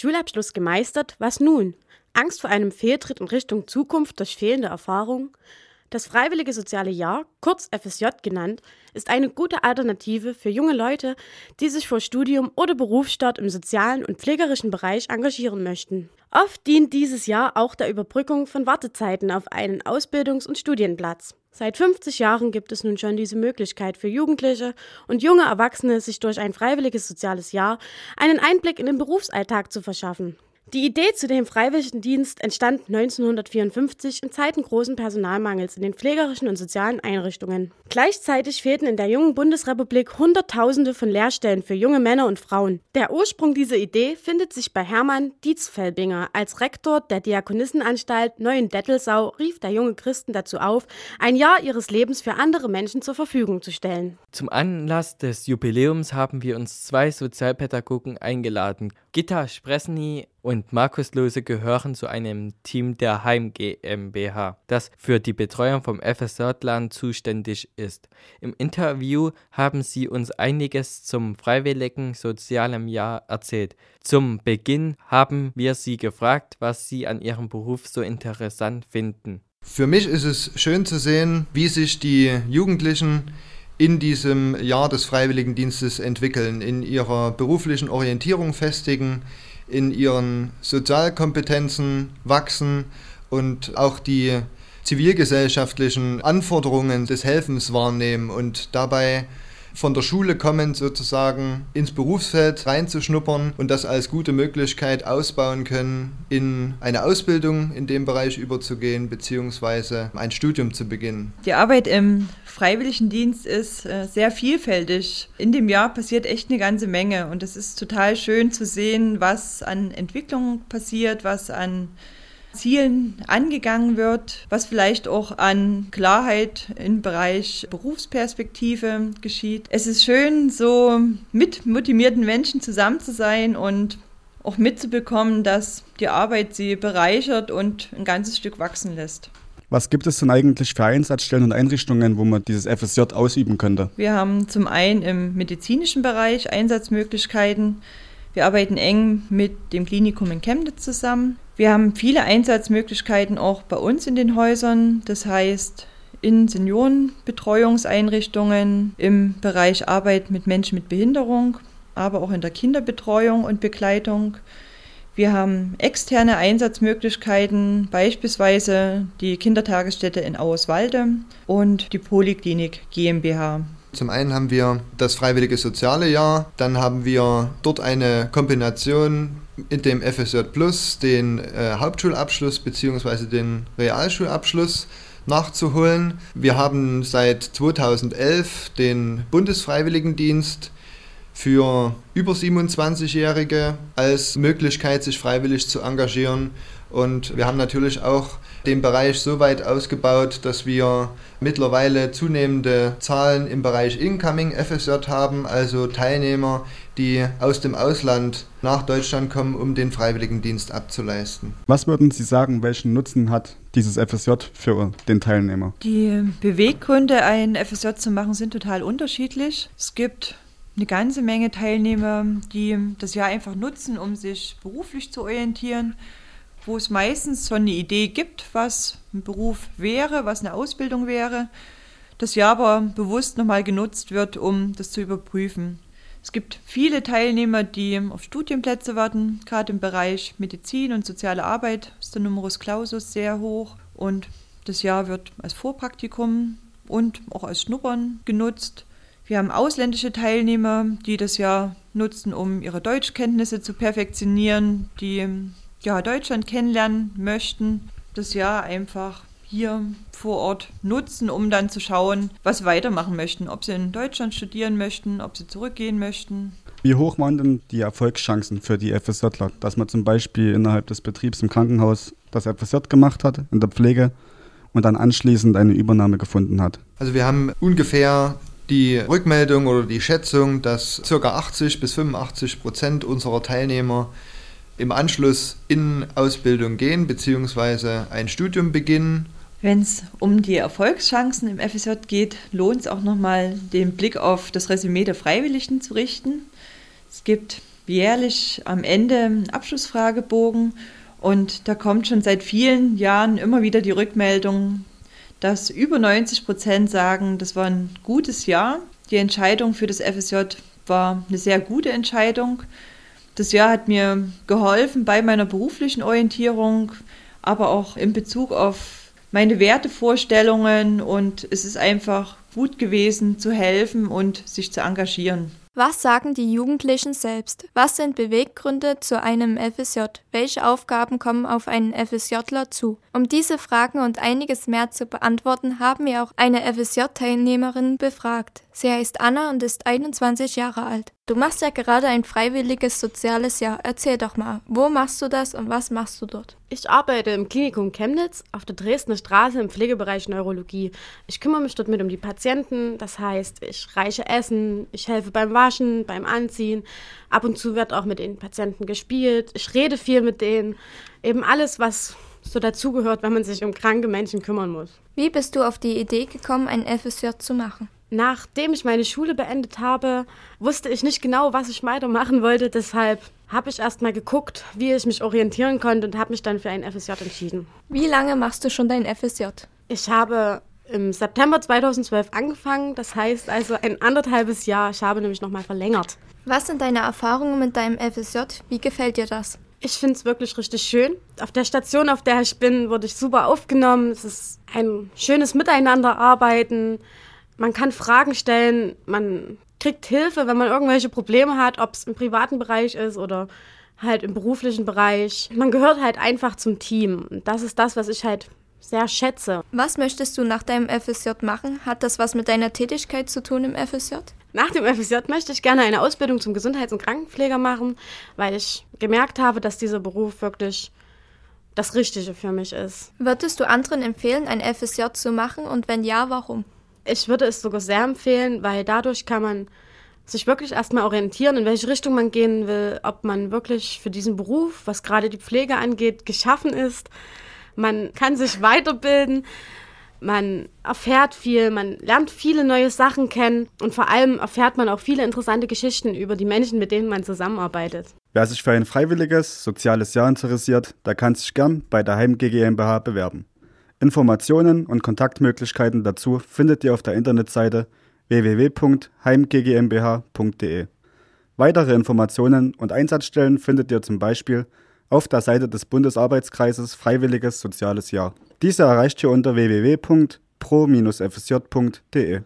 Schulabschluss gemeistert, was nun? Angst vor einem Fehltritt in Richtung Zukunft durch fehlende Erfahrung? Das Freiwillige Soziale Jahr, kurz FSJ genannt, ist eine gute Alternative für junge Leute, die sich vor Studium oder Berufsstart im sozialen und pflegerischen Bereich engagieren möchten. Oft dient dieses Jahr auch der Überbrückung von Wartezeiten auf einen Ausbildungs- und Studienplatz. Seit 50 Jahren gibt es nun schon diese Möglichkeit für Jugendliche und junge Erwachsene, sich durch ein freiwilliges soziales Jahr einen Einblick in den Berufsalltag zu verschaffen. Die Idee zu dem Freiwilligendienst entstand 1954 in Zeiten großen Personalmangels in den pflegerischen und sozialen Einrichtungen. Gleichzeitig fehlten in der jungen Bundesrepublik Hunderttausende von Lehrstellen für junge Männer und Frauen. Der Ursprung dieser Idee findet sich bei Hermann Dietzfelbinger. Als Rektor der Diakonissenanstalt Neuendettelsau rief der junge Christen dazu auf, ein Jahr ihres Lebens für andere Menschen zur Verfügung zu stellen. Zum Anlass des Jubiläums haben wir uns zwei Sozialpädagogen eingeladen. Gitta Spressny und Markus Lose gehören zu einem Team der Heim GmbH, das für die Betreuung vom FSJ-Land zuständig ist. Im Interview haben sie uns einiges zum freiwilligen sozialen Jahr erzählt. Zum Beginn haben wir sie gefragt, was sie an ihrem Beruf so interessant finden. Für mich ist es schön zu sehen, wie sich die Jugendlichen in diesem Jahr des Freiwilligendienstes entwickeln, in ihrer beruflichen Orientierung festigen, in ihren Sozialkompetenzen wachsen und auch die zivilgesellschaftlichen Anforderungen des Helfens wahrnehmen und dabei von der Schule kommend sozusagen ins Berufsfeld reinzuschnuppern und das als gute Möglichkeit ausbauen können, in eine Ausbildung in dem Bereich überzugehen, beziehungsweise ein Studium zu beginnen. Die Arbeit im Freiwilligendienst ist äh, sehr vielfältig. In dem Jahr passiert echt eine ganze Menge und es ist total schön zu sehen, was an Entwicklung passiert, was an Zielen angegangen wird, was vielleicht auch an Klarheit im Bereich Berufsperspektive geschieht. Es ist schön, so mit motivierten Menschen zusammen zu sein und auch mitzubekommen, dass die Arbeit sie bereichert und ein ganzes Stück wachsen lässt. Was gibt es denn eigentlich für Einsatzstellen und Einrichtungen, wo man dieses FSJ ausüben könnte? Wir haben zum einen im medizinischen Bereich Einsatzmöglichkeiten. Wir arbeiten eng mit dem Klinikum in Chemnitz zusammen. Wir haben viele Einsatzmöglichkeiten auch bei uns in den Häusern. Das heißt, in Seniorenbetreuungseinrichtungen, im Bereich Arbeit mit Menschen mit Behinderung, aber auch in der Kinderbetreuung und Begleitung. Wir haben externe Einsatzmöglichkeiten, beispielsweise die Kindertagesstätte in Auerswalde und die Poliklinik GmbH. Zum einen haben wir das Freiwillige Soziale Jahr, dann haben wir dort eine Kombination in dem FSJ Plus, den äh, Hauptschulabschluss bzw. den Realschulabschluss nachzuholen. Wir haben seit 2011 den Bundesfreiwilligendienst für über 27-Jährige als Möglichkeit, sich freiwillig zu engagieren. Und wir haben natürlich auch den Bereich so weit ausgebaut, dass wir mittlerweile zunehmende Zahlen im Bereich Incoming FSJ haben, also Teilnehmer, die aus dem Ausland nach Deutschland kommen, um den Freiwilligendienst abzuleisten. Was würden Sie sagen, welchen Nutzen hat dieses FSJ für den Teilnehmer? Die Beweggründe, ein FSJ zu machen, sind total unterschiedlich. Es gibt eine ganze Menge Teilnehmer, die das Jahr einfach nutzen, um sich beruflich zu orientieren, wo es meistens schon eine Idee gibt, was ein Beruf wäre, was eine Ausbildung wäre, das Jahr aber bewusst nochmal genutzt wird, um das zu überprüfen. Es gibt viele Teilnehmer, die auf Studienplätze warten, gerade im Bereich Medizin und soziale Arbeit ist der Numerus Clausus sehr hoch und das Jahr wird als Vorpraktikum und auch als Schnuppern genutzt. Wir haben ausländische Teilnehmer, die das Jahr nutzen, um ihre Deutschkenntnisse zu perfektionieren, die ja, Deutschland kennenlernen möchten, das Jahr einfach hier vor Ort nutzen, um dann zu schauen, was sie weitermachen möchten. Ob sie in Deutschland studieren möchten, ob sie zurückgehen möchten. Wie hoch waren denn die Erfolgschancen für die FSJler, dass man zum Beispiel innerhalb des Betriebs im Krankenhaus das FSJ gemacht hat, in der Pflege und dann anschließend eine Übernahme gefunden hat? Also wir haben ungefähr die Rückmeldung oder die Schätzung, dass ca. 80 bis 85 Prozent unserer Teilnehmer im Anschluss in Ausbildung gehen bzw. ein Studium beginnen. Wenn es um die Erfolgschancen im FSJ geht, lohnt es auch nochmal den Blick auf das Resümee der Freiwilligen zu richten. Es gibt jährlich am Ende einen Abschlussfragebogen und da kommt schon seit vielen Jahren immer wieder die Rückmeldung, dass über 90 Prozent sagen, das war ein gutes Jahr. Die Entscheidung für das FSJ war eine sehr gute Entscheidung. Das Jahr hat mir geholfen bei meiner beruflichen Orientierung, aber auch in Bezug auf meine Wertevorstellungen und es ist einfach gut gewesen zu helfen und sich zu engagieren. Was sagen die Jugendlichen selbst? Was sind Beweggründe zu einem FSJ? Welche Aufgaben kommen auf einen FSJler zu? Um diese Fragen und einiges mehr zu beantworten, haben wir auch eine FSJ-Teilnehmerin befragt. Sie heißt Anna und ist 21 Jahre alt. Du machst ja gerade ein freiwilliges soziales Jahr. Erzähl doch mal, wo machst du das und was machst du dort? Ich arbeite im Klinikum Chemnitz auf der Dresdner Straße im Pflegebereich Neurologie. Ich kümmere mich dort mit um die Patienten, das heißt, ich reiche Essen, ich helfe beim Waschen, beim Anziehen. Ab und zu wird auch mit den Patienten gespielt. Ich rede viel mit denen. Eben alles, was so dazugehört, wenn man sich um kranke Menschen kümmern muss. Wie bist du auf die Idee gekommen, ein FSJ zu machen? Nachdem ich meine Schule beendet habe, wusste ich nicht genau, was ich weitermachen wollte. Deshalb habe ich erst mal geguckt, wie ich mich orientieren konnte und habe mich dann für ein FSJ entschieden. Wie lange machst du schon dein FSJ? Ich habe im September 2012 angefangen, das heißt also ein anderthalbes Jahr. Ich habe nämlich nochmal verlängert. Was sind deine Erfahrungen mit deinem FSJ? Wie gefällt dir das? Ich finde es wirklich richtig schön. Auf der Station, auf der ich bin, wurde ich super aufgenommen. Es ist ein schönes Miteinanderarbeiten man kann Fragen stellen, man kriegt Hilfe, wenn man irgendwelche Probleme hat, ob es im privaten Bereich ist oder halt im beruflichen Bereich. Man gehört halt einfach zum Team. Und das ist das, was ich halt sehr schätze. Was möchtest du nach deinem FSJ machen? Hat das was mit deiner Tätigkeit zu tun im FSJ? Nach dem FSJ möchte ich gerne eine Ausbildung zum Gesundheits- und Krankenpfleger machen, weil ich gemerkt habe, dass dieser Beruf wirklich das Richtige für mich ist. Würdest du anderen empfehlen, ein FSJ zu machen und wenn ja, warum? Ich würde es sogar sehr empfehlen, weil dadurch kann man sich wirklich erstmal orientieren, in welche Richtung man gehen will, ob man wirklich für diesen Beruf, was gerade die Pflege angeht, geschaffen ist. Man kann sich weiterbilden, man erfährt viel, man lernt viele neue Sachen kennen und vor allem erfährt man auch viele interessante Geschichten über die Menschen, mit denen man zusammenarbeitet. Wer sich für ein freiwilliges soziales Jahr interessiert, der kann sich gern bei der Heim GmbH bewerben. Informationen und Kontaktmöglichkeiten dazu findet ihr auf der Internetseite www.heimggmbh.de. Weitere Informationen und Einsatzstellen findet ihr zum Beispiel auf der Seite des Bundesarbeitskreises Freiwilliges Soziales Jahr. Diese erreicht ihr unter www.pro-fsj.de.